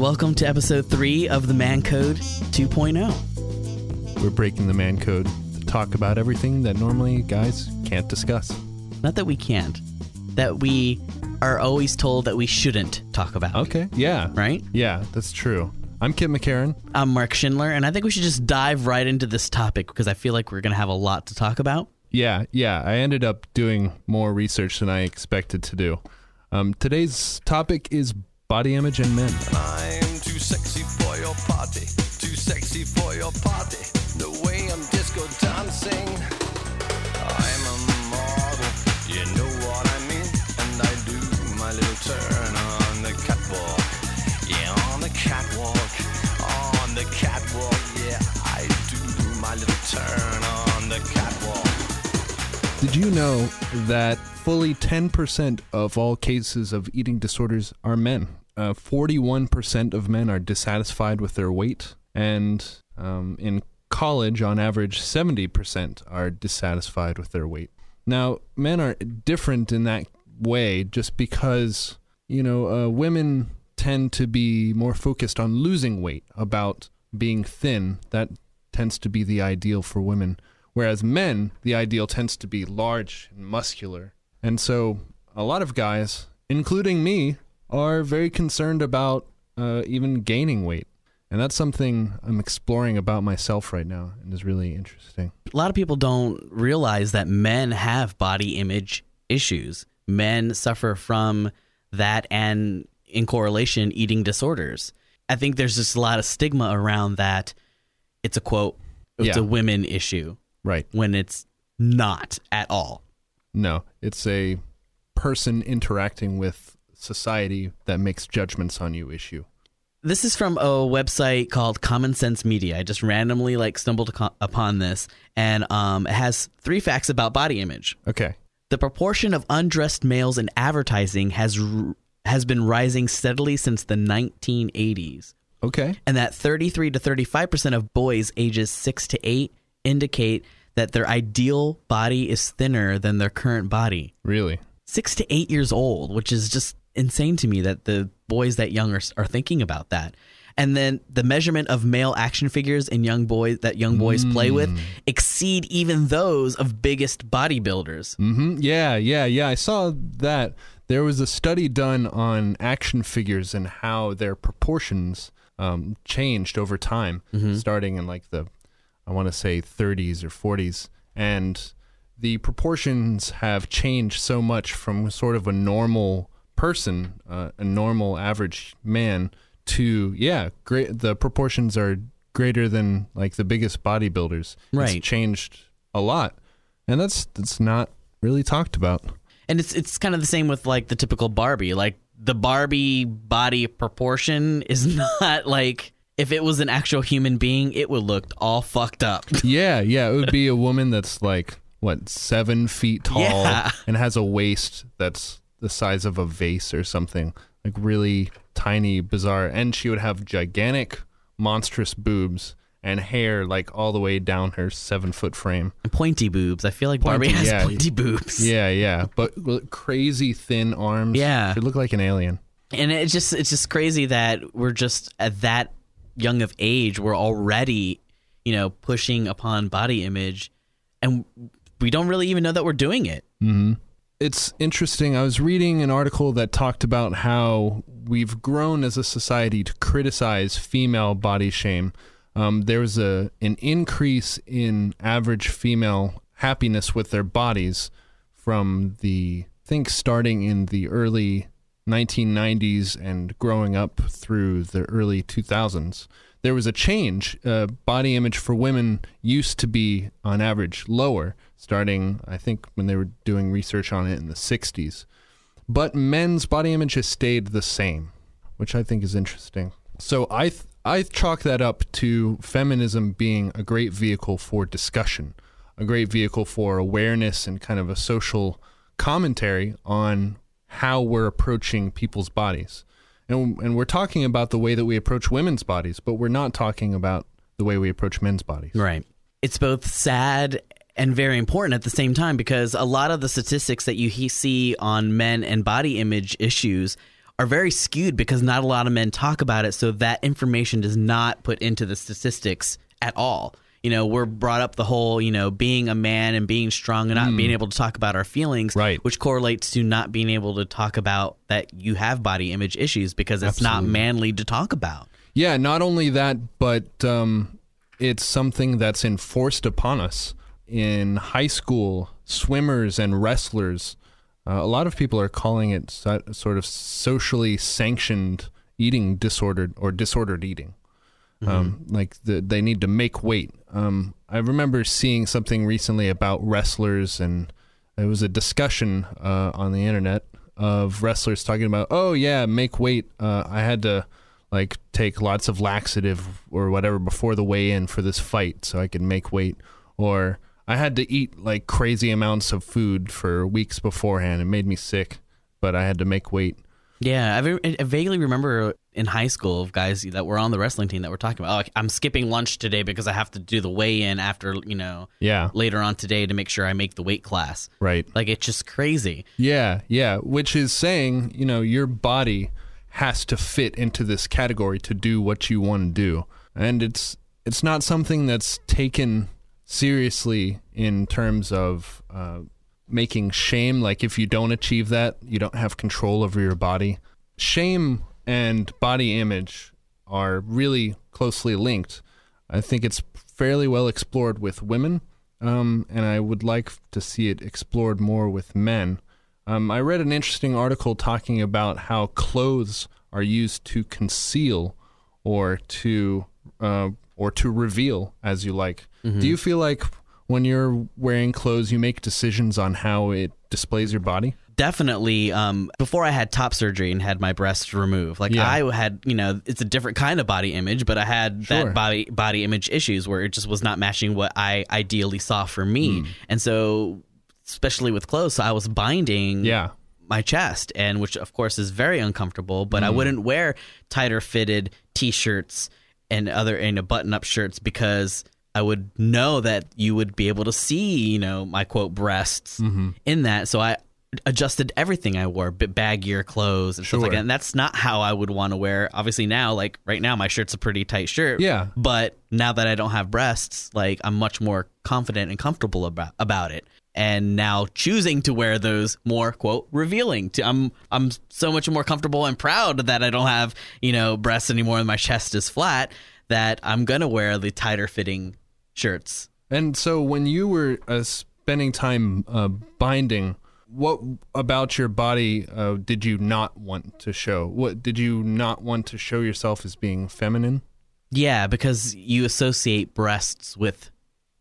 and welcome to episode three of the Man Code 2.0. We're breaking the man code to talk about everything that normally guys can't discuss. Not that we can't, that we are always told that we shouldn't talk about. Okay. Yeah. Right? Yeah, that's true. I'm Kit McCarran. I'm Mark Schindler, and I think we should just dive right into this topic because I feel like we're going to have a lot to talk about. Yeah, yeah. I ended up doing more research than I expected to do. Um, today's topic is body image and men. I'm too sexy for your party. Too sexy for your party. The way I'm disco dancing. I'm a model. You know what I mean? And I do my little turn on the catwalk. Yeah, on the catwalk. On the catwalk. Yeah, I do my little turn on the catwalk. Did you know that fully 10% of all cases of eating disorders are men? Uh, 41% of men are dissatisfied with their weight, and um, in college, on average, 70% are dissatisfied with their weight. Now, men are different in that way just because, you know, uh, women tend to be more focused on losing weight, about being thin. That tends to be the ideal for women. Whereas men, the ideal tends to be large and muscular. And so a lot of guys, including me, are very concerned about uh, even gaining weight. And that's something I'm exploring about myself right now and is really interesting. A lot of people don't realize that men have body image issues. Men suffer from that and, in correlation, eating disorders. I think there's just a lot of stigma around that. It's a quote, it's Yeah. a women issue Right. when it's not at all. No, it's a person interacting with society that makes judgments on you issue. This is from a website called Common Sense Media. I just randomly like stumbled upon this, and um, it has three facts about body image. Okay. The proportion of undressed males in advertising has r- has been rising steadily since the 1980s, Okay. and that 33 to 35 percent of boys ages six to eight indicate that their ideal body is thinner than their current body. Really? Six to eight years old, which is just insane to me that the boys that young are, are thinking about that. And then the measurement of male action figures in young boys that young boys play with exceed even those of biggest bodybuilders. hmm Yeah, yeah, yeah. I saw that there was a study done on action figures and how their proportions um, changed over time, starting in like the, I want to say 30s or 40s, and the proportions have changed so much from sort of a normal person, uh, a normal average man, to yeah, great. The proportions are greater than like the biggest bodybuilders. Right. It's changed a lot, and that's that's not really talked about. And it's it's kind of the same with like the typical Barbie. Like the Barbie body proportion is not like if it was an actual human being, it would look all fucked up. Yeah, yeah. It would be a woman that's like what seven feet tall Yeah. and has a waist that's the size of a vase or something, like really tiny, bizarre. And she would have gigantic, monstrous boobs and hair like all the way down her seven foot frame. And pointy boobs. I feel like Barbie Pointy, has yeah. pointy boobs. Yeah, yeah. But crazy thin arms. Yeah. She'd look like an alien. And it's just it's just crazy that we're just at that young of age, we're already, you know, pushing upon body image and we don't really even know that we're doing it. Mm-hmm. It's interesting. I was reading an article that talked about how we've grown as a society to criticize female body shame. Um, there was a an increase in average female happiness with their bodies from the I think starting in the early 1990s and growing up through the early 2000s. There was a change. Uh, body image for women used to be, on average, lower, starting, I think, when they were doing research on it in the 60s. But men's body image has stayed the same, which I think is interesting. So I, th- I chalk that up to feminism being a great vehicle for discussion, a great vehicle for awareness and kind of a social commentary on how we're approaching people's bodies. And, and we're talking about the way that we approach women's bodies, but we're not talking about the way we approach men's bodies. Right. It's both sad and very important at the same time because a lot of the statistics that you see on men and body image issues are very skewed because not a lot of men talk about it. So that information does not put into the statistics at all. You know, we're brought up the whole, you know, being a man and being strong and not being able to talk about our feelings, Right. which correlates to not being able to talk about that you have body image issues because it's not manly to talk about. Yeah, not only that, but um, it's something that's enforced upon us in high school. Swimmers and wrestlers, uh, a lot of people are calling it so- sort of socially sanctioned eating disordered or disordered eating. Um, like the, they need to make weight. Um, I remember seeing something recently about wrestlers, and it was a discussion uh, on the internet of wrestlers talking about, oh yeah, make weight. Uh, I had to like take lots of laxative or whatever before the weigh-in for this fight so I could make weight, or I had to eat like crazy amounts of food for weeks beforehand. It made me sick, but I had to make weight. Yeah, I, I vaguely remember in high school of guys that were on the wrestling team that we're talking about, oh, I'm skipping lunch today because I have to do the weigh in after, you know, Yeah, later on today to make sure I make the weight class. right. Like, it's just crazy. Yeah, yeah, which is saying, you know, your body has to fit into this category to do what you want to do. And it's it's not something that's taken seriously in terms of uh, making shame like if you don't achieve that, you don't have control over your body. Shame and body image are really closely linked. I think it's fairly well explored with women, um, and I would like to see it explored more with men. Um, I read an interesting article talking about how clothes are used to conceal or to uh, or to reveal, as you like. Do you feel like when you're wearing clothes, you make decisions on how it displays your body? Definitely, um, before I had top surgery and had my breasts removed, like Yeah. I had, you know, it's a different kind of body image, but I had Sure. that body body image issues where it just was not matching what I ideally saw for me, Hmm. and so especially with clothes, so I was binding Yeah. my chest and which of course is very uncomfortable but Mm. i wouldn't wear tighter fitted t-shirts and other and button up shirts because i would know that you would be able to see you know my quote breasts Mm-hmm. in that so i adjusted everything i wore bit baggier clothes and stuff like that and that's not how i would want to wear obviously now like right now my shirt's a pretty tight shirt Yeah. but now that I don't have breasts, like I'm much more confident and comfortable about about it. And now choosing to wear those more quote revealing. To, I'm I'm so much more comfortable and proud that I don't have you know breasts anymore and my chest is flat. That I'm gonna wear the tighter fitting shirts. And so when you were uh, spending time uh, binding, what about your body uh, did you not want to show? What did you not want to show yourself as being feminine? Yeah, because you associate breasts with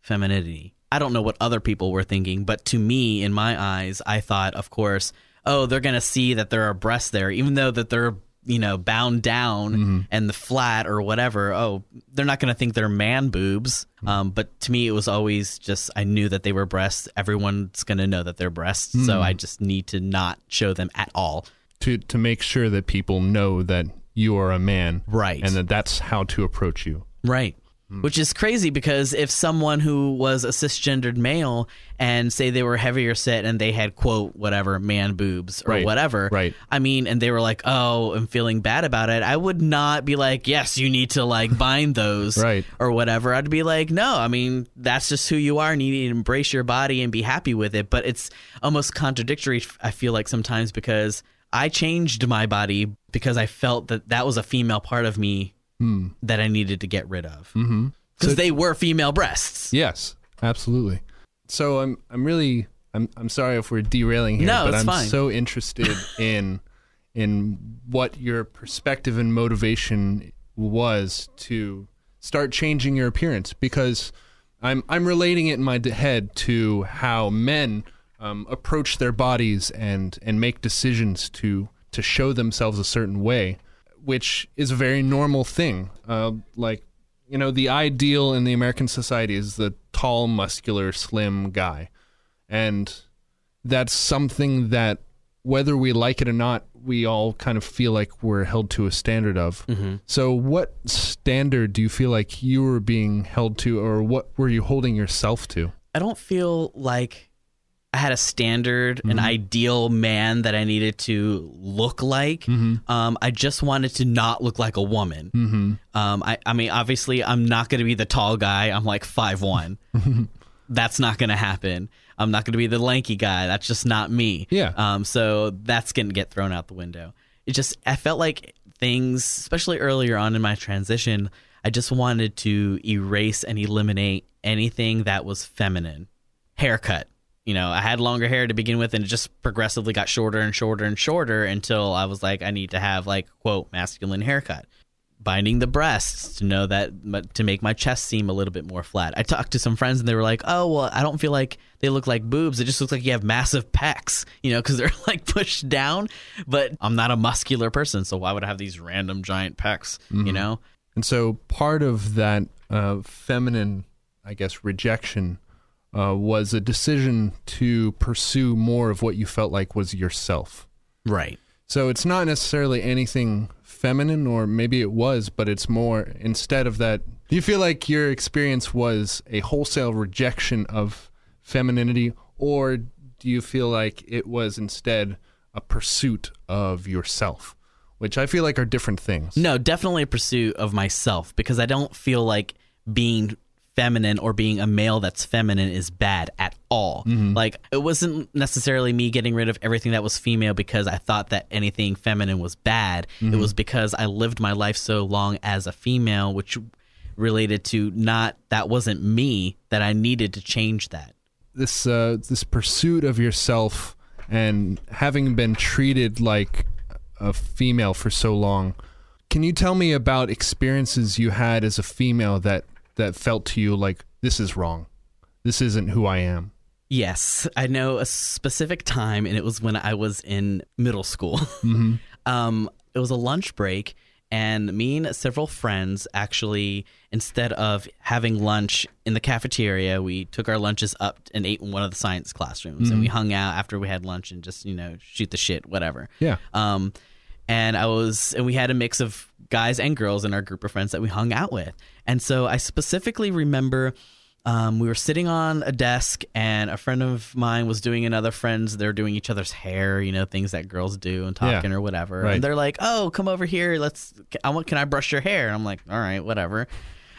femininity. I don't know what other people were thinking, but to me, in my eyes, I thought, of course, oh, they're gonna see that there are breasts there, even though that they're you know bound down mm-hmm. and the flat or whatever. Oh, they're not gonna think they're man boobs. Mm-hmm. Um, but to me, it was always just I knew that they were breasts. Everyone's gonna know that they're breasts, so mm-hmm. I just need to not show them at all. To to make sure that people know that you are a man, Right. and that that's how to approach you. Right. Hmm. Which is crazy because if someone who was a cisgendered male and say they were heavier set and they had quote whatever man boobs or Right, whatever, right. I mean, and they were like, "Oh, I'm feeling bad about it," I would not be like, "Yes, you need to like bind those," Right. or whatever. I'd be like, "No, I mean, that's just who you are, and you need to embrace your body and be happy with it." But it's almost contradictory. I feel like sometimes because I changed my body because I felt that that was a female part of me that I needed to get rid of Mm-hmm. because they were female breasts. Yes, absolutely. So I'm I'm really I'm I'm sorry if we're derailing here, No, but I'm fine. so interested in in what your perspective and motivation was to start changing your appearance because I'm I'm relating it in my head to how men um, approach their bodies and and make decisions to to show themselves a certain way, which is a very normal thing. Uh, like you know, the ideal in the American society is the tall, muscular, slim guy, and that's something that whether we like it or not, we all kind of feel like we're held to a standard of. So, what standard do you feel like you were being held to, or what were you holding yourself to? I don't feel like I had a standard, an ideal man that I needed to look like. Um, I just wanted to not look like a woman. Um, I, I mean, obviously, I'm not going to be the tall guy. I'm like five one. that's not going to happen. I'm not going to be the lanky guy. That's just not me. Yeah. Um, so that's going to get thrown out the window. It just, I felt like things, especially earlier on in my transition, I just wanted to erase and eliminate anything that was feminine. Haircut. You know, I had longer hair to begin with, and it just progressively got shorter and shorter and shorter until I was like, I need to have like quote masculine haircut binding the breasts to know that to make my chest seem a little bit more flat. I talked to some friends and they were like, "Oh, well, I don't feel like they look like boobs. It just looks like you have massive pecs, you know, because they're like pushed down." But I'm not a muscular person, so why would I have these random giant pecs? You know? And so part of that uh, feminine, I guess, rejection uh, was a decision to pursue more of what you felt like was yourself. Right. So it's not necessarily anything feminine, or maybe it was, but it's more instead of that. Do you feel like your experience was a wholesale rejection of femininity, or do you feel like it was instead a pursuit of yourself? Which I feel like are different things. No, definitely a pursuit of myself because I don't feel like being feminine or being a male that's feminine is bad at all. Like it wasn't necessarily me getting rid of everything that was female because I thought that anything feminine was bad. It was because I lived my life so long as a female which related to not that wasn't me that I needed to change that. this uh, this pursuit of yourself and having been treated like a female for so long. Can you tell me about experiences you had as a female that that felt to you like this is wrong? This isn't who I am. Yes, I know a specific time, and it was when I was in middle school. um, it was a lunch break, and me and several friends actually, instead of having lunch in the cafeteria, we took our lunches up and ate in one of the science classrooms, and we hung out after we had lunch and just you know shoot the shit, whatever. Yeah. Um, and I was, and we had a mix of guys and girls in our group of friends that we hung out with. And so I specifically remember um, we were sitting on a desk, and a friend of mine was doing another friend's. They're doing each other's hair, you know, things that girls do and talking Yeah. or whatever. Right. And they're like, "Oh, come over here. Let's. I want. Can I brush your hair?" And I'm like, "All right, whatever."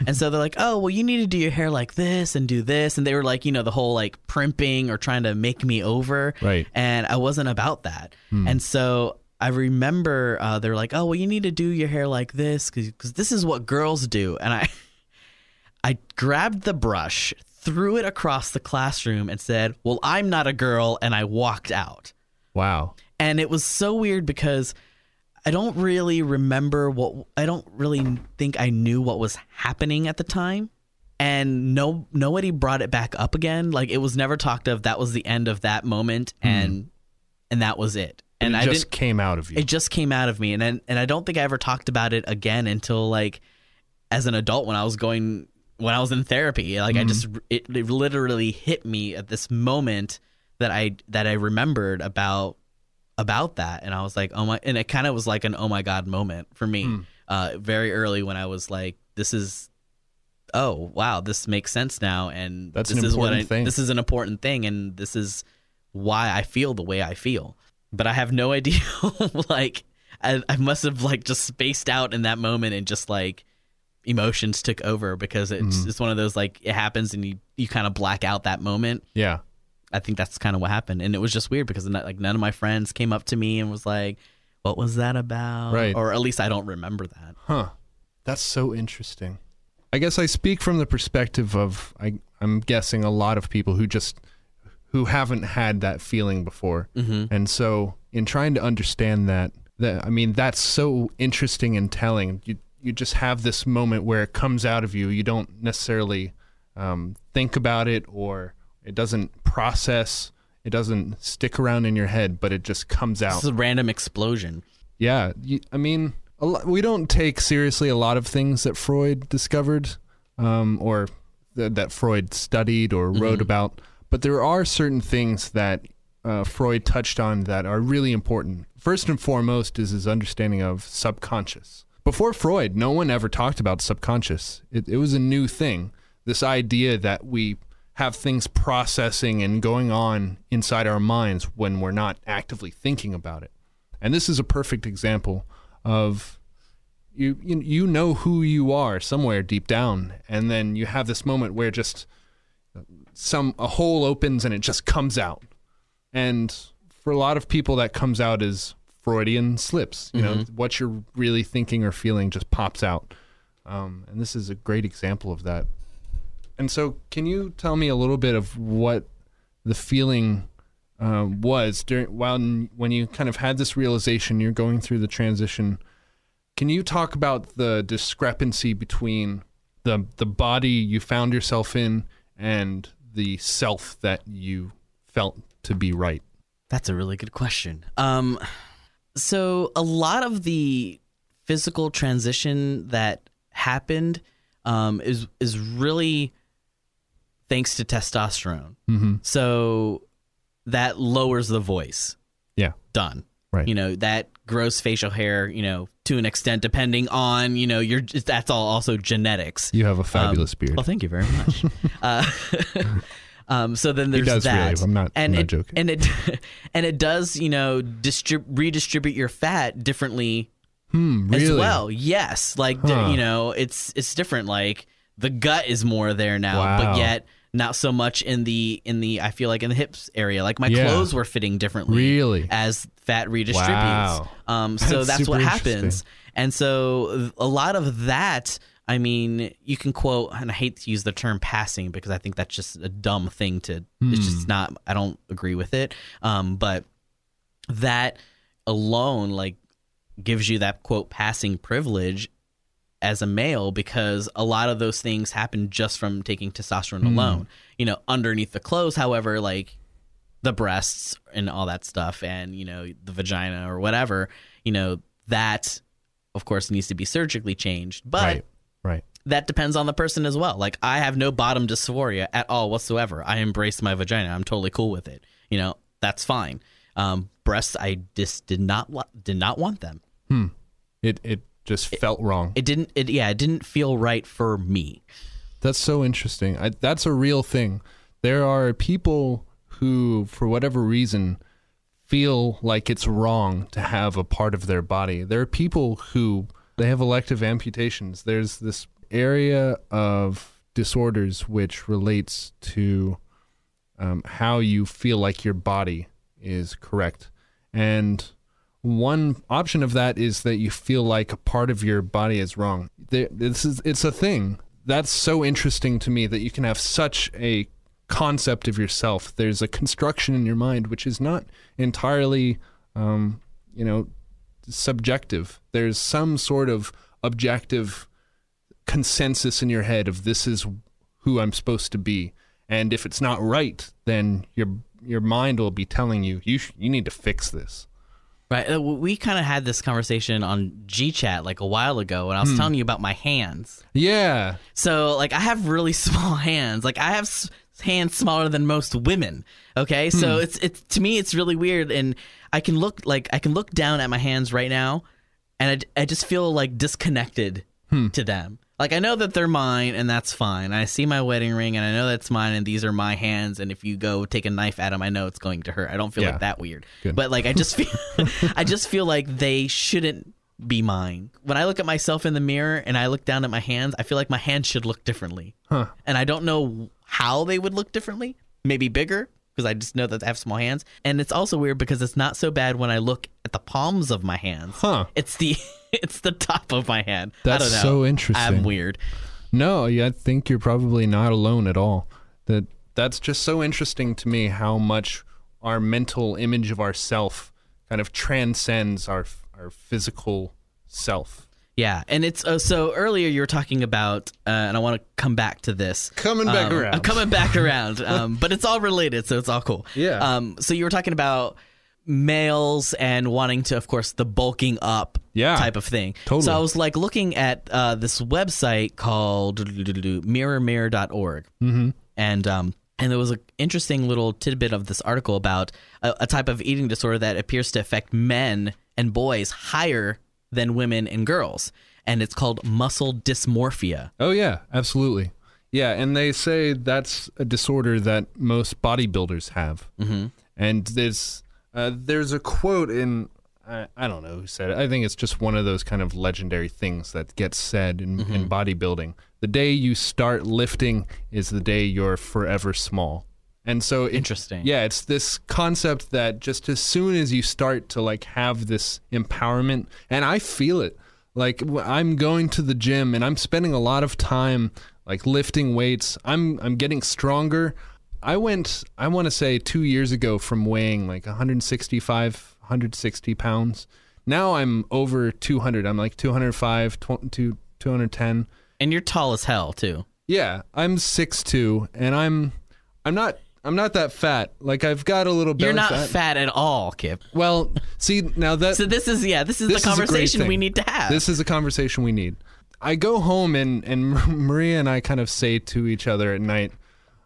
And so they're like, "Oh, well, you need to do your hair like this and do this." And they were like, you know, the whole like primping or trying to make me over. Right. And I wasn't about that. And so I remember uh, they're like, "Oh, well, you need to do your hair like this because this is what girls do." And I, I grabbed the brush, threw it across the classroom, and said, "Well, I'm not a girl," and I walked out. Wow. And it was so weird because I don't really remember what I don't really think I knew what was happening at the time. And no nobody brought it back up again. Like it was never talked of. That was the end of that moment and and that was it. And it I just came out of you. it just came out of me and then, and I don't think I ever talked about it again until like as an adult when I was going when I was in therapy. Like I just it, it literally hit me at this moment that I that I remembered about about that and I was like, "Oh my." And it kind of was like an "oh my god" moment for me. Uh very early when I was like, "This is oh, wow, this makes sense now and That's this an is what I, thing. this is an important thing and this is why I feel the way I feel." But I have no idea like I, I must have like just spaced out in that moment and just like emotions took over because it's Mm-hmm. it's one of those like it happens and you you kind of black out that moment. yeah. I think that's kind of what happened, and it was just weird because like none of my friends came up to me and was like, "What was that about?" Right. Or at least I don't remember that. Huh. That's so interesting. I guess I speak from the perspective of I, I'm guessing a lot of people who just who haven't had that feeling before, mm-hmm. and so in trying to understand that, that I mean that's so interesting and telling. You you just have this moment where it comes out of you. You don't necessarily um, think about it, or it doesn't process. It doesn't stick around in your head, but it just comes out. It's a random explosion. Yeah, you, I mean, lot, we don't take seriously a lot of things that Freud discovered, um, or th- that Freud studied or wrote about. But there are certain things that uh, Freud touched on that are really important. First and foremost is his understanding of subconscious. Before Freud, no one ever talked about subconscious. It, it was a new thing. This idea that we have things processing and going on inside our minds when we're not actively thinking about it. And this is a perfect example of you you, you know who you are somewhere deep down and then you have this moment where just some a hole opens and it just comes out. And for a lot of people that comes out as Freudian slips. You know, what you're really thinking or feeling just pops out. Um, and this is a great example of that. And so, can you tell me a little bit of what the feeling uh, was during while when you kind of had this realization, you're going through the transition? Can you talk about the discrepancy between the the body you found yourself in and the self that you felt to be right? That's a really good question. Um, so a lot of the physical transition that happened um, is is really thanks to testosterone. Mm-hmm. So that lowers the voice. Yeah. Done. Right. You know that grows facial hair. You know to an extent, depending on you know your that's all also genetics. You have a fabulous beard. Well, thank you very much. uh, um, so then there's does that. really. I'm not- and I'm not it, joking. And it and it does you know distrib- redistribute your fat differently Hmm, as really? well. Yes, like Huh. you know it's it's different. Like the gut is more there now, Wow. but yet not so much in the in the I feel like in the hips area. Like my Yeah. clothes were fitting differently Really? as fat redistributes. Wow. Um, so That's that's, what happens. And so a lot of that, I mean, you can quote, and I hate to use the term passing because I think that's just a dumb thing to, it's just not, I don't agree with it. Um, but that alone, like, gives you that quote passing privilege as a male because a lot of those things happen just from taking testosterone alone. You know, underneath the clothes, however, like the breasts and all that stuff and you know the vagina or whatever you know that of course needs to be surgically changed but Right. Right. that depends on the person as well like i have no bottom dysphoria at all whatsoever i embrace my vagina i'm totally cool with it you know that's fine um, breasts i just did not wa- did not want them Hmm. It it just felt wrong. it didn't it yeah it didn't feel right for me That's so interesting. I, that's a real thing. There are people who, for whatever reason, feel like it's wrong to have a part of their body. There are people who they have elective amputations. There's this area of disorders which relates to um, how you feel like your body is correct. And one option of that is that you feel like a part of your body is wrong. This is it's a thing that's so interesting to me that you can have such a concept of yourself. There's a construction in your mind which is not entirely, um, you know, subjective. There's some sort of objective consensus in your head of this is who I'm supposed to be, and if it's not right, then your your mind will be telling you you sh- you need to fix this. Right. Uh, We kind of had this conversation on GChat like a while ago when I was hmm. telling you about my hands. Yeah, So, like, I have really small hands. Like, I have s- hands smaller than most women. Okay, so hmm. it's it's to me it's really weird, and I can look like I can look down at my hands right now, and I, I just feel like disconnected hmm. to them. Like I know that they're mine, and that's fine. I see my wedding ring, and I know that's mine, and these are my hands. And if you go take a knife at them, I know it's going to hurt. I don't feel Yeah. like that weird. Good. But like I just feel, I just feel like they shouldn't be mine. When I look at myself in the mirror and I look down at my hands, I feel like my hands should look differently. Huh. And I don't know how they would look differently. Maybe bigger because I just know that I have small hands. And it's also weird because it's not so bad when I look at the palms of my hands. Huh. It's the it's the top of my hand. That's I don't know. so interesting. I'm weird. No, yeah, I think you're probably not alone at all. That that's just so interesting to me how much our mental image of ourself kind of transcends our our physical self. Yeah, and it's uh, so earlier you were talking about, uh, and I want to come back to this. Coming back Um, around. I'm coming back around, um, but it's all related, so it's all cool. Yeah. Um, so you were talking about males and wanting to, of course, the bulking up Yeah, type of thing. totally. So I was like looking at uh, this website called mirrormirror.org. Mm-hmm. And um, and there was an interesting little tidbit of this article about a, a type of eating disorder that appears to affect men and boys higher than women and girls, and it's called muscle dysmorphia. Oh yeah, absolutely. Yeah, and they say that's a disorder that most bodybuilders have. Mm-hmm. And there's uh, there's a quote in I, I don't know who said it. I think it's just one of those kind of legendary things that gets said in, in bodybuilding. The day you start lifting is the day you're forever small. And so it- Interesting. yeah, it's this concept that just as soon as you start to like have this empowerment, and I feel it. Like I'm going to the gym and I'm spending a lot of time like lifting weights. I'm I'm getting stronger. I went I want to say 2 years ago from weighing like 165 160 pounds. Now I'm over 200. I'm like 205 tw- to 210. And you're tall as hell too. Yeah, I'm 6'2 and I'm I'm not I'm not that fat. Like I've got a little bit You're not fat at all, Kip. Well, see now that So this is yeah, this is this the is conversation we need to have. This is a conversation we need. I go home and and Maria and I kind of say to each other at night,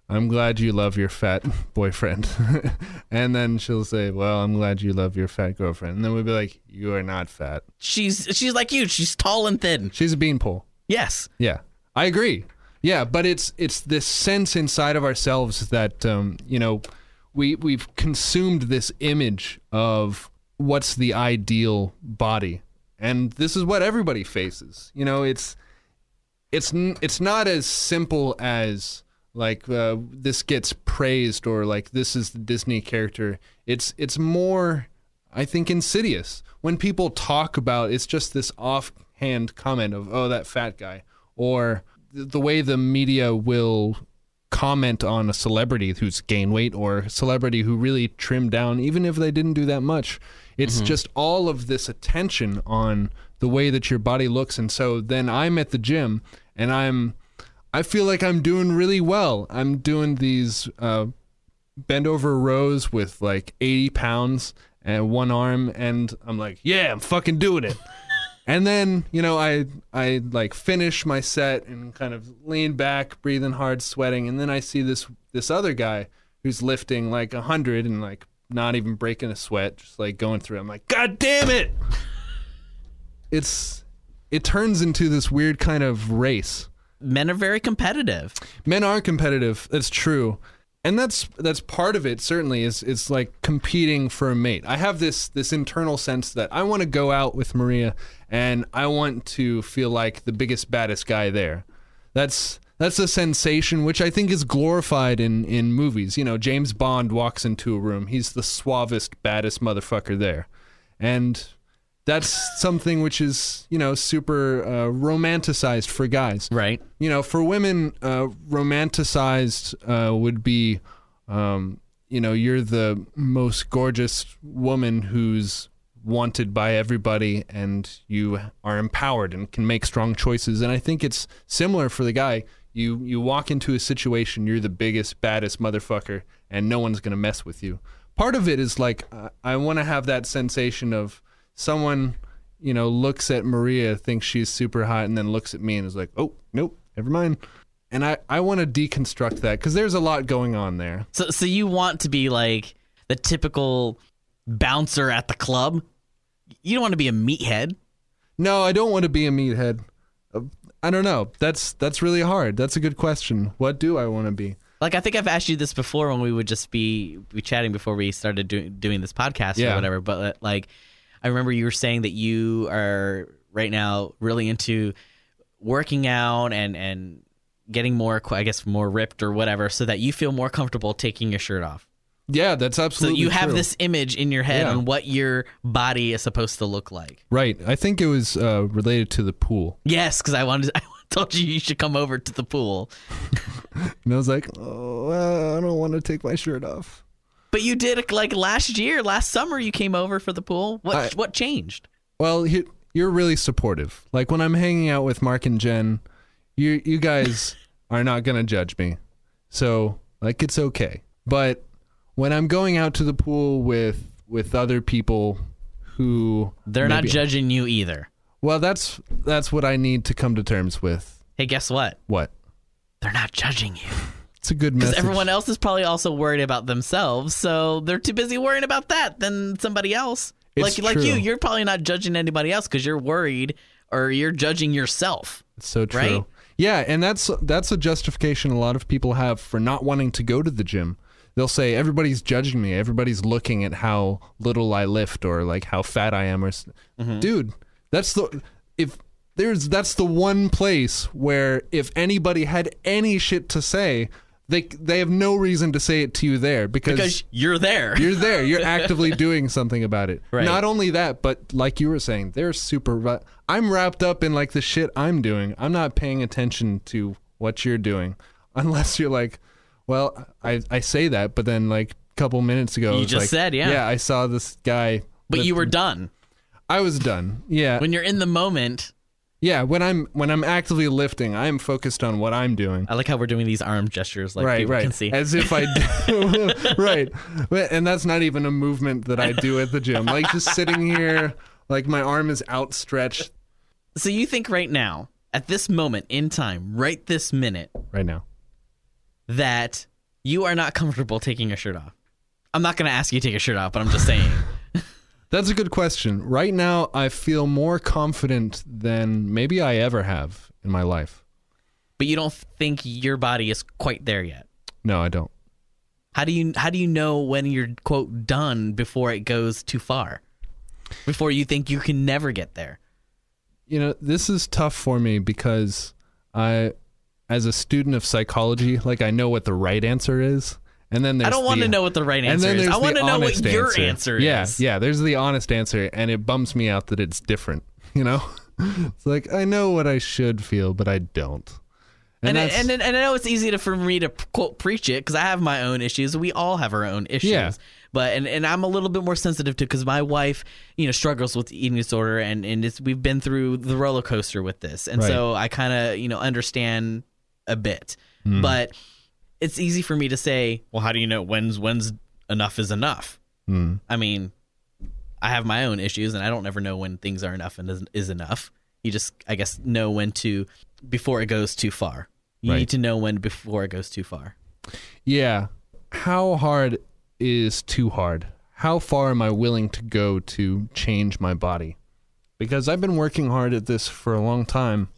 "I'm glad you love your fat boyfriend," and then she'll say, "Well, I'm glad you love your fat girlfriend," and then we'll be like, "You are not fat. she's she's like you. She's tall and thin. She's a beanpole." Yes. Yeah, I agree. Yeah, but it's it's this sense inside of ourselves that um, you know we we've consumed this image of what's the ideal body, and this is what everybody faces. You know, it's it's it's not as simple as like uh, this gets praised or like this is the Disney character. It's it's more I think insidious when people talk about it's just this offhand comment of oh that fat guy or the way the media will comment on a celebrity who's gained weight or a celebrity who really trimmed down even if they didn't do that much. It's just all of this attention on the way that your body looks. And so then I'm at the gym and I'm I feel like I'm doing really well. I'm doing these uh bend over rows with like 80 pounds and one arm. And I'm like, yeah, I'm fucking doing it. And then, you know, I I like finish my set and kind of lean back, breathing hard, sweating, and then I see this this other guy who's lifting like a hundred and like not even breaking a sweat, just like going through. I'm like, God damn it. It's it turns into this weird kind of race Men are very competitive. men are competitive that's true and that's that's part of it certainly is it's like competing for a mate i have this this internal sense that i want to go out with maria and i want to feel like the biggest baddest guy there. That's that's a sensation which i think is glorified in in movies. You know james bond walks into a room. He's the suavest baddest motherfucker there. And that's something which is you know super uh, romanticized for guys. Right. you know, for women, uh, romanticized uh, would be, um, you know, you're the most gorgeous woman who's wanted by everybody and you are empowered and can make strong choices. And I think it's similar for the guy. You you walk into a situation, you're the biggest, baddest motherfucker, and no one's gonna mess with you. Part of it is like uh, I want to have that sensation of someone you know, looks at Maria, thinks she's super hot, and then looks at me and is like, oh, nope, never mind. And I, I want to deconstruct that because there's a lot going on there. So so you want to be like the typical bouncer at the club? You don't want to be a meathead. No, I don't want to be a meathead. Uh, I don't know. That's that's really hard. That's a good question. What do I want to be? Like I think I've asked you this before when we would just be be chatting before we started doing doing this podcast Yeah. or whatever. But uh, like, I remember you were saying that you are right now really into working out and and getting more, I guess, more ripped or whatever, so that you feel more comfortable taking your shirt off. Yeah, that's absolutely. So you have true. this image in your head Yeah. on what your body is supposed to look like. right. I think it was uh, related to the pool, Yes, because I wanted, I told you you should come over to the pool, and I was like, oh, uh, I don't want to take my shirt off. but you did like last year, last summer. You came over for the pool. What I- what changed? Well, he, you're really supportive. Like when I'm hanging out with Mark and Jen, you you guys are not gonna judge me, so like it's okay. But when I'm going out to the pool with with other people who They're not maybe- judging you either. Well, that's that's what I need to come to terms with. Hey, guess what? What? They're not judging you It's a good because message. everyone else is probably also worried about themselves, so they're too busy worrying about that than somebody else. It's like like you, true. you're probably not judging anybody else because you're worried or you're judging yourself. It's so true. Right? Yeah, and that's that's a justification a lot of people have for not wanting to go to the gym. They'll say everybody's judging me, everybody's looking at how little I lift or like how fat I am or s- mm-hmm. dude, that's the if there's that's the one place where if anybody had any shit to say, they they have no reason to say it to you there because, Because you're there. you're there. You're actively doing something about it. Right. Not only that, but like you were saying, they're super. I'm wrapped up in like the shit I'm doing. I'm not paying attention to what you're doing, unless you're like, well, I I say that, but then like a couple minutes ago, You just like, said, yeah. yeah, I saw this guy. but you were done. I was done. Yeah, When you're in the moment, yeah. When I'm when I'm actively lifting, I'm focused on what I'm doing. I like how we're doing these arm gestures like right, people right. can see. As if I do. right. And that's not even a movement that I do at the gym. Like just sitting here, like my arm is outstretched So you think right now, at this moment in time, right this minute, right now. That you are not comfortable taking your shirt off? I'm not going to ask you to take your shirt off, but I'm just saying. That's a good question. Right now, I feel more confident than maybe I ever have in my life. but you don't think your body is quite there yet. No, I don't. How do you how do you know when you're quote done before it goes too far? Before you think you can never get there. You know, this is tough for me because I, as a student of psychology, like I know what the right answer is. And then there's I don't want the- to know what the right answer is. I want to know what your answer, is. Yeah, yeah. there's the honest answer, and it bums me out that it's different. You know, it's like I know what I should feel, but I don't. And and, and and I know it's easy to for me to quote preach it because I have my own issues. We all have our own issues. Yeah. But and, and I'm a little bit more sensitive to because my wife, you know, struggles with eating disorder and and it's, we've been through the roller coaster with this, and Right. so I kind of you know understand a bit. Hmm. But it's easy for me to say, well, how do you know when's when's enough is enough? Hmm. I mean, I have my own issues, and I don't ever know when things are enough and is, is enough. You just, I guess, know when to before it goes too far. You Right. need to know when before it goes too far. Yeah. How hard is too hard? How far am I willing to go to change my body? Because I've been working hard at this for a long time.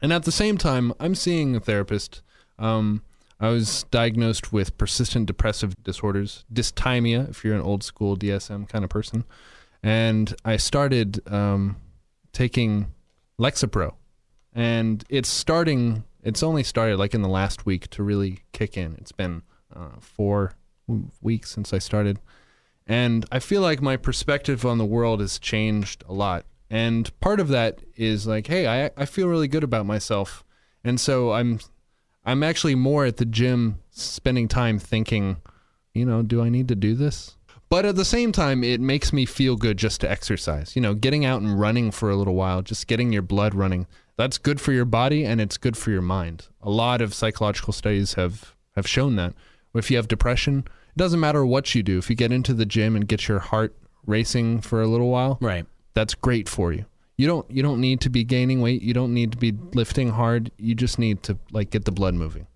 And at the same time, I'm seeing a therapist. Um, I was diagnosed with persistent depressive disorders, dysthymia, if you're an old school DSM kind of person. And I started um, taking Lexapro. And it's starting, it's only started like in the last week to really kick in. It's been uh, four weeks since I started. And I feel like my perspective on the world has changed a lot. And part of that is like, hey, I, I feel really good about myself. And so I'm I'm actually more at the gym spending time thinking, you know, do I need to do this? But at the same time, it makes me feel good just to exercise. You know, getting out and running for a little while, just getting your blood running. That's good for your body and it's good for your mind. A lot of psychological studies have have shown that. If you have depression, it doesn't matter what you do. If you get into the gym and get your heart racing for a little while, Right. That's great for you. You don't you don't need to be gaining weight. You don't need to be lifting hard. You just need to like get the blood moving.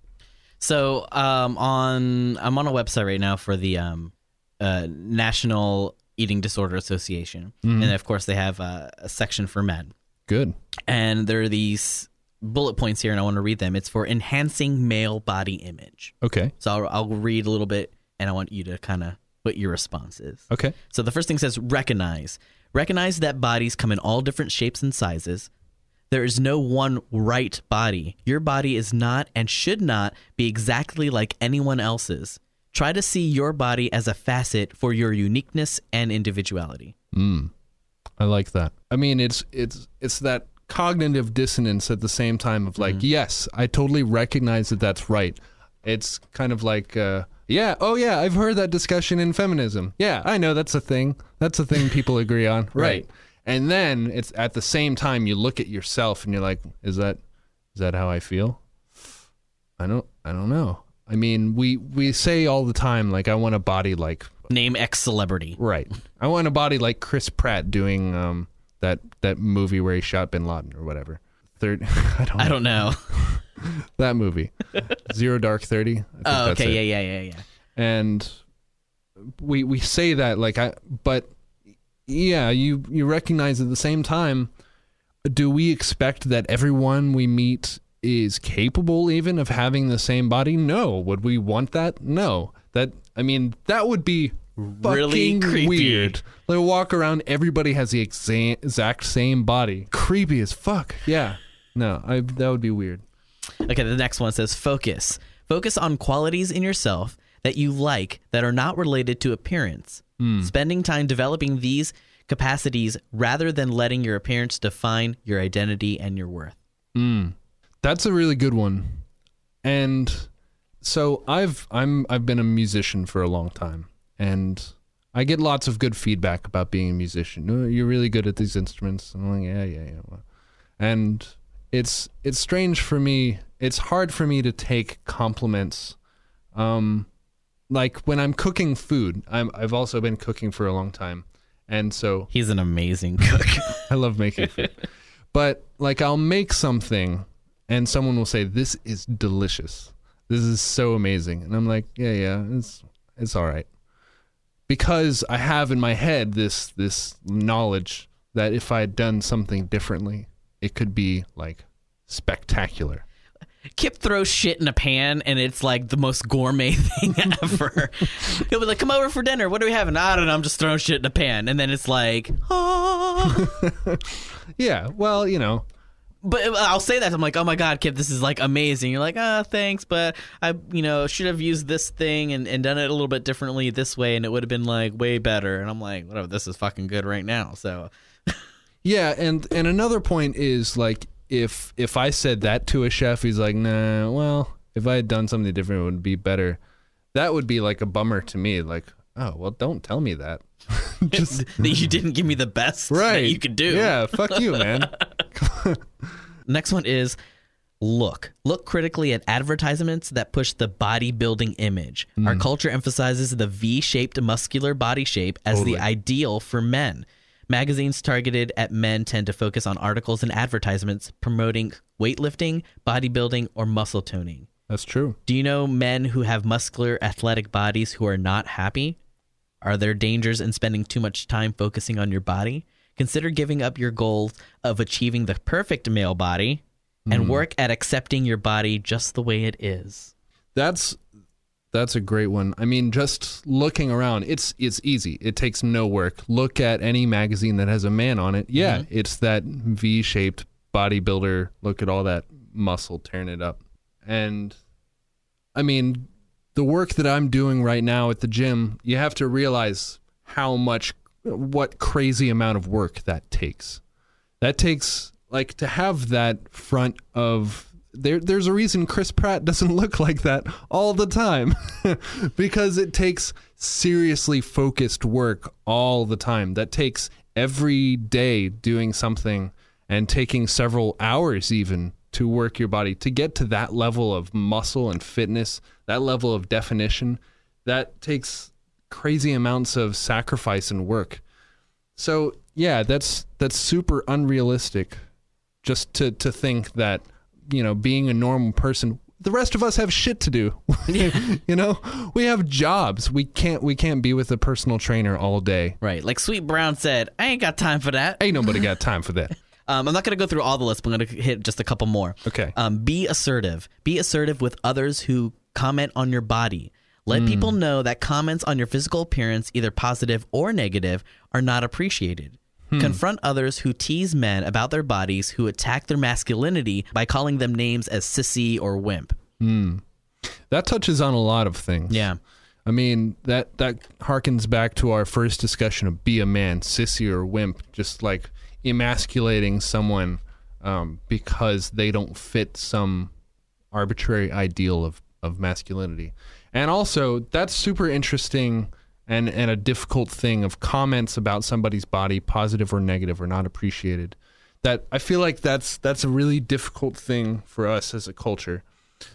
So um, on I'm on a website right now for the um, uh, National Eating Disorder Association, Mm-hmm. and of course they have uh, a section for men. Good. And there are these bullet points here, and I want to read them. It's for enhancing male body image. Okay. So I'll, I'll read a little bit, and I want you to kind of what your response is. Okay. So the first thing says recognize. Recognize that bodies come in all different shapes and sizes. There is no one right body. Your body is not and should not be exactly like anyone else's. Try to see your body as a facet for your uniqueness and individuality. Mm. I like that. I mean, it's it's it's that cognitive dissonance at the same time of like, yes, I totally recognize that that's right. It's kind of like, uh, yeah, oh yeah, I've heard that discussion in feminism. Yeah, I know that's a thing. That's a thing people agree on. Right. And then it's at the same time you look at yourself and you're like, is that is that how I feel? I don't I don't know. I mean, we we say all the time like I want a body like Name X celebrity. Right. I want a body like Chris Pratt doing um that that movie where he shot Bin Laden or whatever. Third, I don't. I don't know. that movie, Zero Dark Thirty. I think Oh, okay. Yeah, yeah, yeah, yeah. And we we say that like I, but yeah, you you recognize at the same time. Do we expect that everyone we meet is capable even of having the same body? No. Would we want that? No. That I mean, that would be Really creepy. weird. Like walk around, everybody has the exa- exact same body. Creepy as fuck. Yeah. No, I that would be weird. Okay, the next one says focus. Focus on qualities in yourself that you like that are not related to appearance. Hmm. Spending time developing these capacities rather than letting your appearance define your identity and your worth. Hmm. That's a really good one. And so I've I'm I've been a musician for a long time and I get lots of good feedback about being a musician. "Oh, You're really good at these instruments. I'm like, yeah, yeah, yeah. And it's it's strange for me. It's hard for me to take compliments. Um like when I'm cooking food. I'm I've also been cooking for a long time. And so He's an amazing cook. I love making food. but like I'll make something and someone will say, This is delicious. This is so amazing. And I'm like, Yeah, yeah, it's it's all right. Because I have in my head this this knowledge that if I had done something differently, it could be like spectacular. Kip throws shit in a pan and it's like the most gourmet thing ever. He'll be like, "Come over for dinner. What are we having?" I don't know. I'm just throwing shit in a pan, and then it's like, "Ah." Yeah, well, you know, but I'll say that I'm like, "Oh my god, Kip, this is like amazing." You're like, "Ah, thanks, but I, you know, should have used this thing and, and done it a little bit differently this way, and it would have been like way better." And I'm like, "Whatever, this is fucking good right now." So Yeah, and and another point is like if if I said that to a chef, he's like, nah. Well, if I had done something different, it would be better. That would be like a bummer to me. Like, oh well, don't tell me that. Just that you didn't give me the best right. that you could do. Yeah, fuck you, man. Next one is look. Look critically at advertisements that push the bodybuilding image. Our mm. culture emphasizes the V shaped muscular body shape as Totally. the ideal for men. Magazines targeted at men tend to focus on articles and advertisements promoting weightlifting, bodybuilding, or muscle toning. That's true. Do you know men who have muscular, athletic bodies who are not happy? Are there dangers in spending too much time focusing on your body? Consider giving up your goals of achieving the perfect male body and hmm. work at accepting your body just the way it is. That's that's a great one. I mean, just looking around, it's it's easy. It takes no work. Look at any magazine that has a man on it. Yeah, mm-hmm. it's that V-shaped bodybuilder. Look at all that muscle tearing it up. And I mean, the work that I'm doing right now at the gym, you have to realize how much what crazy amount of work that takes. That takes like to have that front of there there's a reason Chris Pratt doesn't look like that all the time. Because it takes seriously focused work all the time. That takes every day doing something and taking several hours even to work your body to get to that level of muscle and fitness that level of definition that takes crazy amounts of sacrifice and work. So yeah that's that's super unrealistic just to to think that you know being a normal person the rest of us have shit to do you know we have jobs we can't we can't be with a personal trainer all day Right. Like Sweet Brown said, I ain't got time for that. ain't nobody got time for that Um, I'm not going to go through all the lists, but I'm going to hit just a couple more. Okay. Um, be assertive. Be assertive with others who comment on your body. Let people know that comments on your physical appearance, either positive or negative, are not appreciated. Confront others who tease men about their bodies, who attack their masculinity by calling them names as sissy or wimp. that touches on a lot of things Yeah. I mean that that harkens back to our first discussion of be a man, sissy or wimp, just like emasculating someone um, because they don't fit some arbitrary ideal of, of masculinity. And also that's super interesting and, and a difficult thing of comments about somebody's body, positive or negative, or not appreciated. That I feel like that's that's a really difficult thing for us as a culture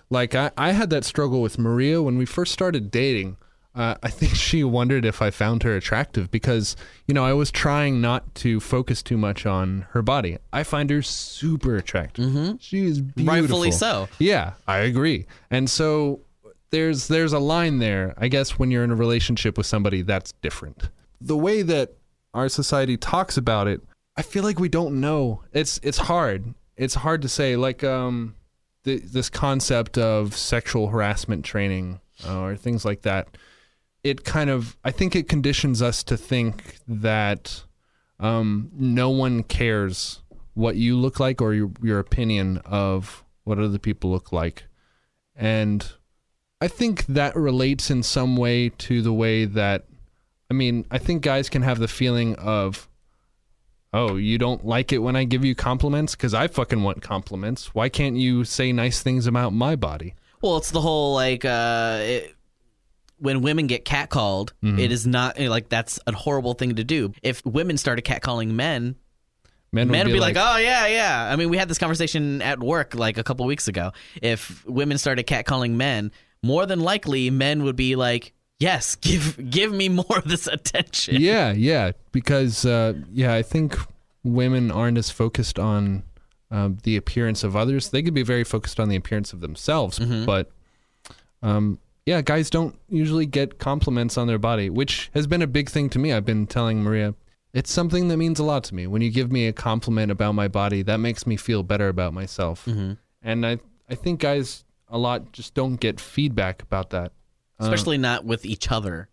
like I, I had that struggle with Maria when we first started dating. Uh, I think she wondered if I found her attractive because you know I was trying not to focus too much on her body. I find her super attractive. Mm-hmm. She is beautiful. Rightfully so. Yeah, I agree. And so there's there's a line there. I guess when you're in a relationship with somebody, that's different. The way that our society talks about it, I feel like we don't know. It's it's hard. It's hard to say. Like um, th- this concept of sexual harassment training uh, or things like that, it kind of I think it conditions us to think that um, no one cares what you look like or your, your opinion of what other people look like, and I think that relates in some way to the way that I mean I think guys can have the feeling of oh, you don't like it when I give you compliments? Because I fucking want compliments. Why can't you say nice things about my body? Well, it's the whole like uh, it, when women get catcalled, it is not like that's a horrible thing to do. If women started catcalling men, Men, men would be like, "Oh yeah, yeah." I mean, we had this conversation at work like a couple weeks ago. If women started catcalling men, more than likely men would be like, "Yes, give give me more of this attention." yeah, yeah. Because, uh, yeah, I think women aren't as focused on um, the appearance of others. They could be very focused on the appearance of themselves. But, um, yeah, guys don't usually get compliments on their body, which has been a big thing to me. I've been telling Maria, it's something that means a lot to me. When you give me a compliment about my body, that makes me feel better about myself. And I, I think guys a lot just don't get feedback about that. Especially not with each other.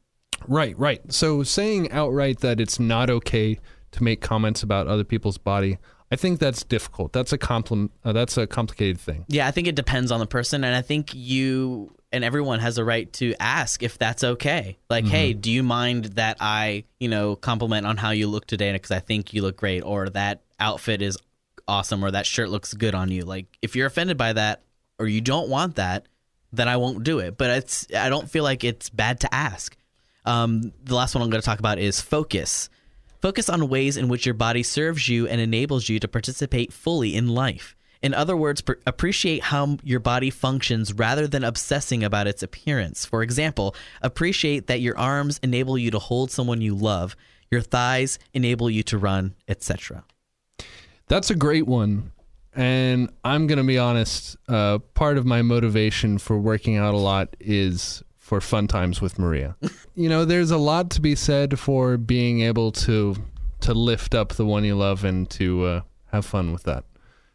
Right, right. So saying outright that it's not okay to make comments about other people's body, I think that's difficult. That's a complim- uh, That's a complicated thing. Yeah, I think it depends on the person, and I think you and everyone has a right to ask if that's okay. Like, hey, do you mind that I, you know, compliment on how you look today because I think you look great, or that outfit is awesome, or that shirt looks good on you? Like, if you're offended by that, or you don't want that, then I won't do it. But it's I don't feel like it's bad to ask. Um, the last one I'm going to talk about is focus. Focus on ways in which your body serves you and enables you to participate fully in life. In other words, pr- appreciate how your body functions rather than obsessing about its appearance. For example, appreciate that your arms enable you to hold someone you love, your thighs enable you to run, etc. That's a great one. And I'm going to be honest, uh, part of my motivation for working out a lot is for fun times with Maria. you know, there's a lot to be said for being able to to lift up the one you love and to uh, have fun with that.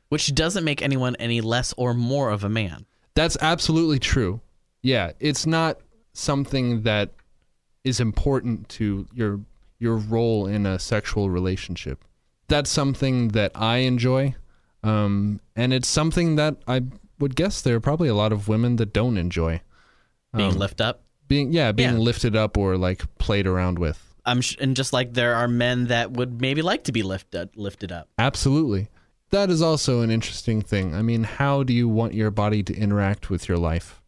Which doesn't make anyone any less or more of a man. That's absolutely true. Yeah, it's not something that is important to your your role in a sexual relationship. That's something that I enjoy, um, and it's something that I would guess there are probably a lot of women that don't enjoy Being Um, lift up. being yeah being Yeah. lifted up or like played around with. I'm sh- and just like there are men that would maybe like to be lifted lifted up. Absolutely. That is also an interesting thing. I mean, how do you want your body to interact with your life?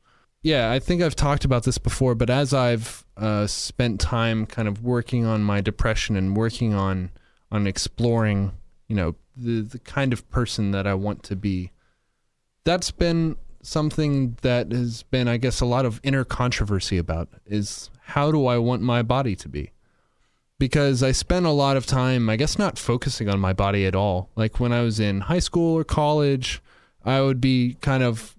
Yeah, I think I've talked about this before, but as I've uh, spent time kind of working on my depression and working on on exploring, you know, the the kind of person that I want to be, that's been something that has been, I guess, a lot of inner controversy about is how do I want my body to be? because I spent a lot of time, I guess, not focusing on my body at all. Like when I was in high school or college, I would be kind of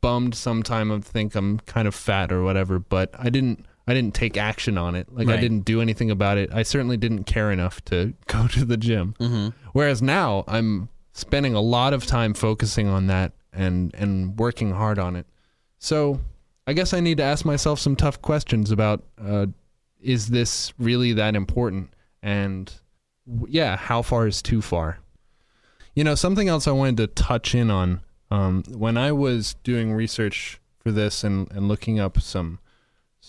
bummed sometime and think I'm kind of fat or whatever, but I didn't. I didn't take action on it. Like I didn't do anything about it. I certainly didn't care enough to go to the gym. Mm-hmm. Whereas now I'm spending a lot of time focusing on that and and working hard on it. So I guess I need to ask myself some tough questions about uh, is this really that important? And yeah, how far is too far? You know, something else I wanted to touch in on um, when I was doing research for this and, and looking up some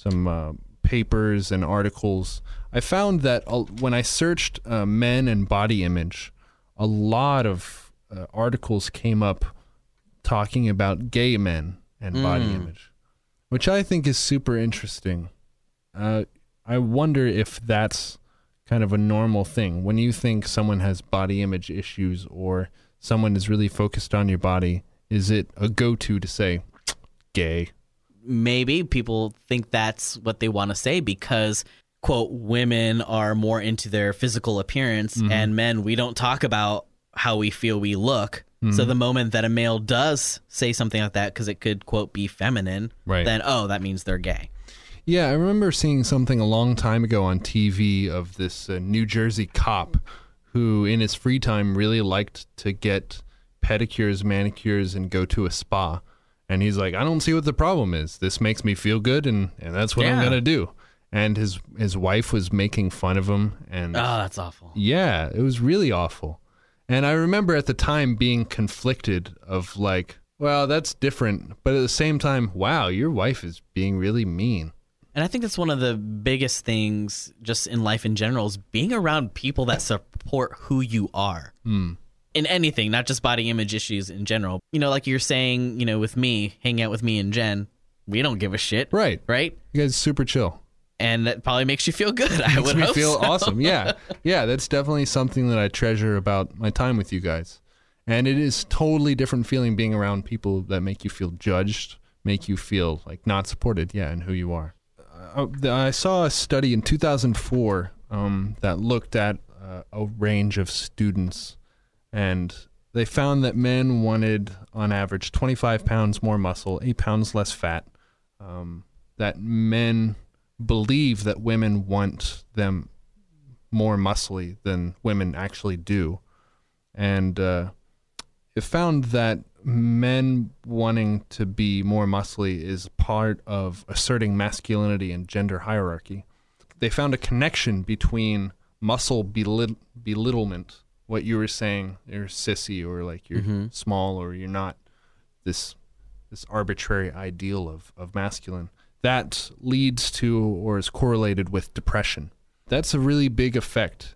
some uh, papers and articles, I found that uh, when I searched uh, men and body image, a lot of uh, articles came up talking about gay men and body Mm. image, which I think is super interesting. Uh, I wonder if that's kind of a normal thing. When you think someone has body image issues or someone is really focused on your body, is it a go to to say gay? Maybe people think that's what they want to say because quote women are more into their physical appearance Mm-hmm. and men we don't talk about how we feel we look so Mm-hmm. the moment that a male does say something like that because it could quote be feminine Right. then oh that means they're gay Yeah, I remember seeing something a long time ago on TV of this uh, New Jersey cop who, in his free time, really liked to get pedicures, manicures, and go to a spa. And he's like, I don't see what the problem is. This makes me feel good, and, and that's what I'm Yeah. gonna do. And his his wife was making fun of him, and Oh, that's awful. yeah, it was really awful. And I remember at the time being conflicted of like, well, that's different, but at the same time, wow, your wife is being really mean. And I think that's one of the biggest things just in life in general is being around people that support who you are. Hmm. In anything, not just body image issues in general. You know, like you're saying, you know, with me, hanging out with me and Jen, we don't give a shit. Right. Right? You guys are super chill. And that probably makes you feel good. I Makes would me feel so. awesome. Yeah. Yeah, that's definitely something that I treasure about my time with you guys. And it is totally different feeling being around people that make you feel judged, make you feel like not supported, yeah, in who you are. Uh, I saw a study in 2004 um, that looked at uh, a range of students, and they found that men wanted, on average, 25 pounds more muscle, 8 pounds less fat. Um, that men believe that women want them more muscly than women actually do. And uh, it found that men wanting to be more muscly is part of asserting masculinity and gender hierarchy. They found a connection between muscle belit- belittlement, what you were saying, you're sissy or like you're mm-hmm. small or you're not this this arbitrary ideal of, of masculine that leads to or is correlated with depression. That's a really big effect.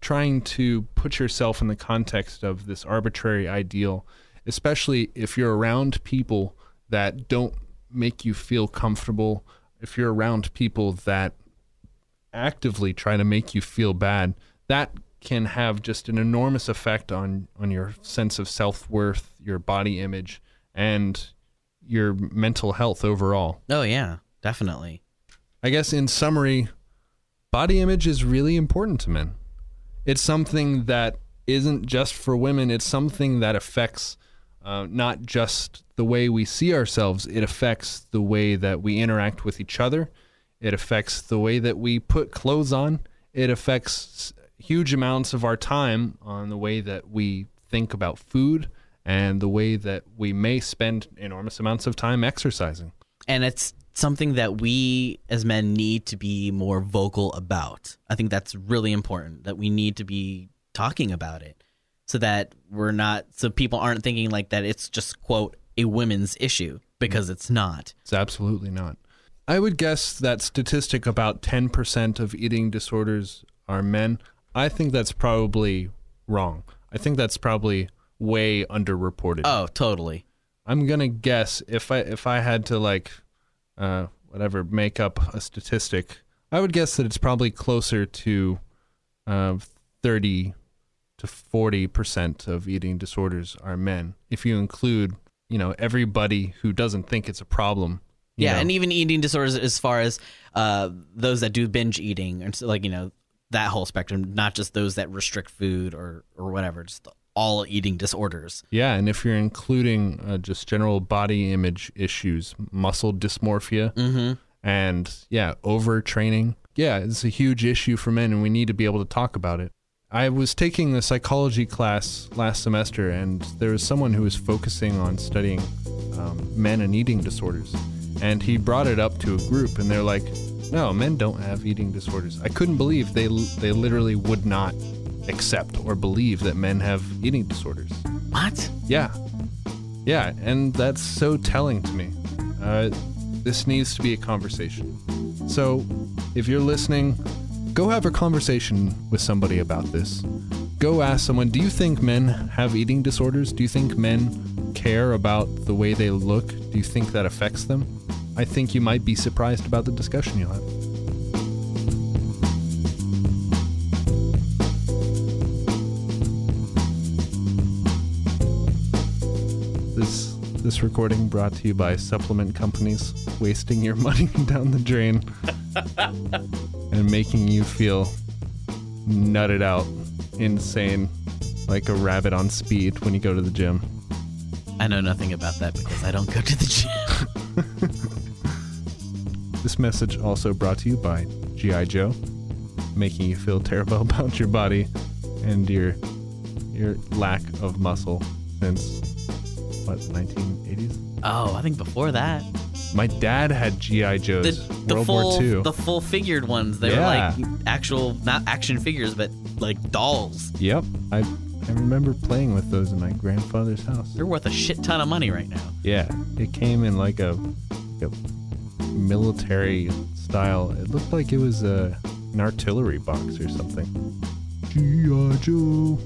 Trying to put yourself in the context of this arbitrary ideal, especially if you're around people that don't make you feel comfortable, if you're around people that actively try to make you feel bad, that can have just an enormous effect on on your sense of self-worth, your body image, and your mental health overall. Oh yeah, definitely. I guess in summary, body image is really important to men. It's something that isn't just for women, it's something that affects uh, not just the way we see ourselves, it affects the way that we interact with each other, it affects the way that we put clothes on, it affects huge amounts of our time on the way that we think about food and the way that we may spend enormous amounts of time exercising. and it's something that we as men need to be more vocal about. I think that's really important that we need to be talking about it so that we're not so people aren't thinking like that it's just quote a women's issue because it's not. It's absolutely not. I would guess that statistic about 10% of eating disorders are men. I think that's probably wrong. I think that's probably way underreported. Oh, totally. I'm going to guess if I if I had to like uh whatever make up a statistic, I would guess that it's probably closer to uh 30 to 40% of eating disorders are men. If you include, you know, everybody who doesn't think it's a problem. Yeah, know. and even eating disorders as far as uh, those that do binge eating and so, like you know that whole spectrum, not just those that restrict food or or whatever, just all eating disorders. Yeah, and if you're including uh, just general body image issues, muscle dysmorphia, Mm-hmm. and yeah, overtraining, yeah, it's a huge issue for men, and we need to be able to talk about it. I was taking a psychology class last semester, and there was someone who was focusing on studying um, men and eating disorders, and he brought it up to a group, and they're like, "No, men don't have eating disorders." I couldn't believe they they literally would not accept or believe that men have eating disorders. What? Yeah. Yeah, and that's so telling to me. Uh, this needs to be a conversation. So, if you're listening, go have a conversation with somebody about this. Go ask someone, do you think men have eating disorders? Do you think men care about the way they look? Do you think that affects them? I think you might be surprised about the discussion you'll have. This this recording brought to you by supplement companies wasting your money down the drain and making you feel nutted out, insane, like a rabbit on speed when you go to the gym. I know nothing about that because I don't go to the gym. This message also brought to you by GI Joe, making you feel terrible about your body and your your lack of muscle since what the 1980s. Oh, I think before that, My dad had GI Joes. the, the World full War II. the full figured ones. They Yeah. were like actual, not action figures, but like dolls. Yep, I I remember playing with those in my grandfather's house. They're worth a shit ton of money right now. Yeah, it came in like a, like a military style. It looked like it was a, an artillery box or something. G.I. Joe.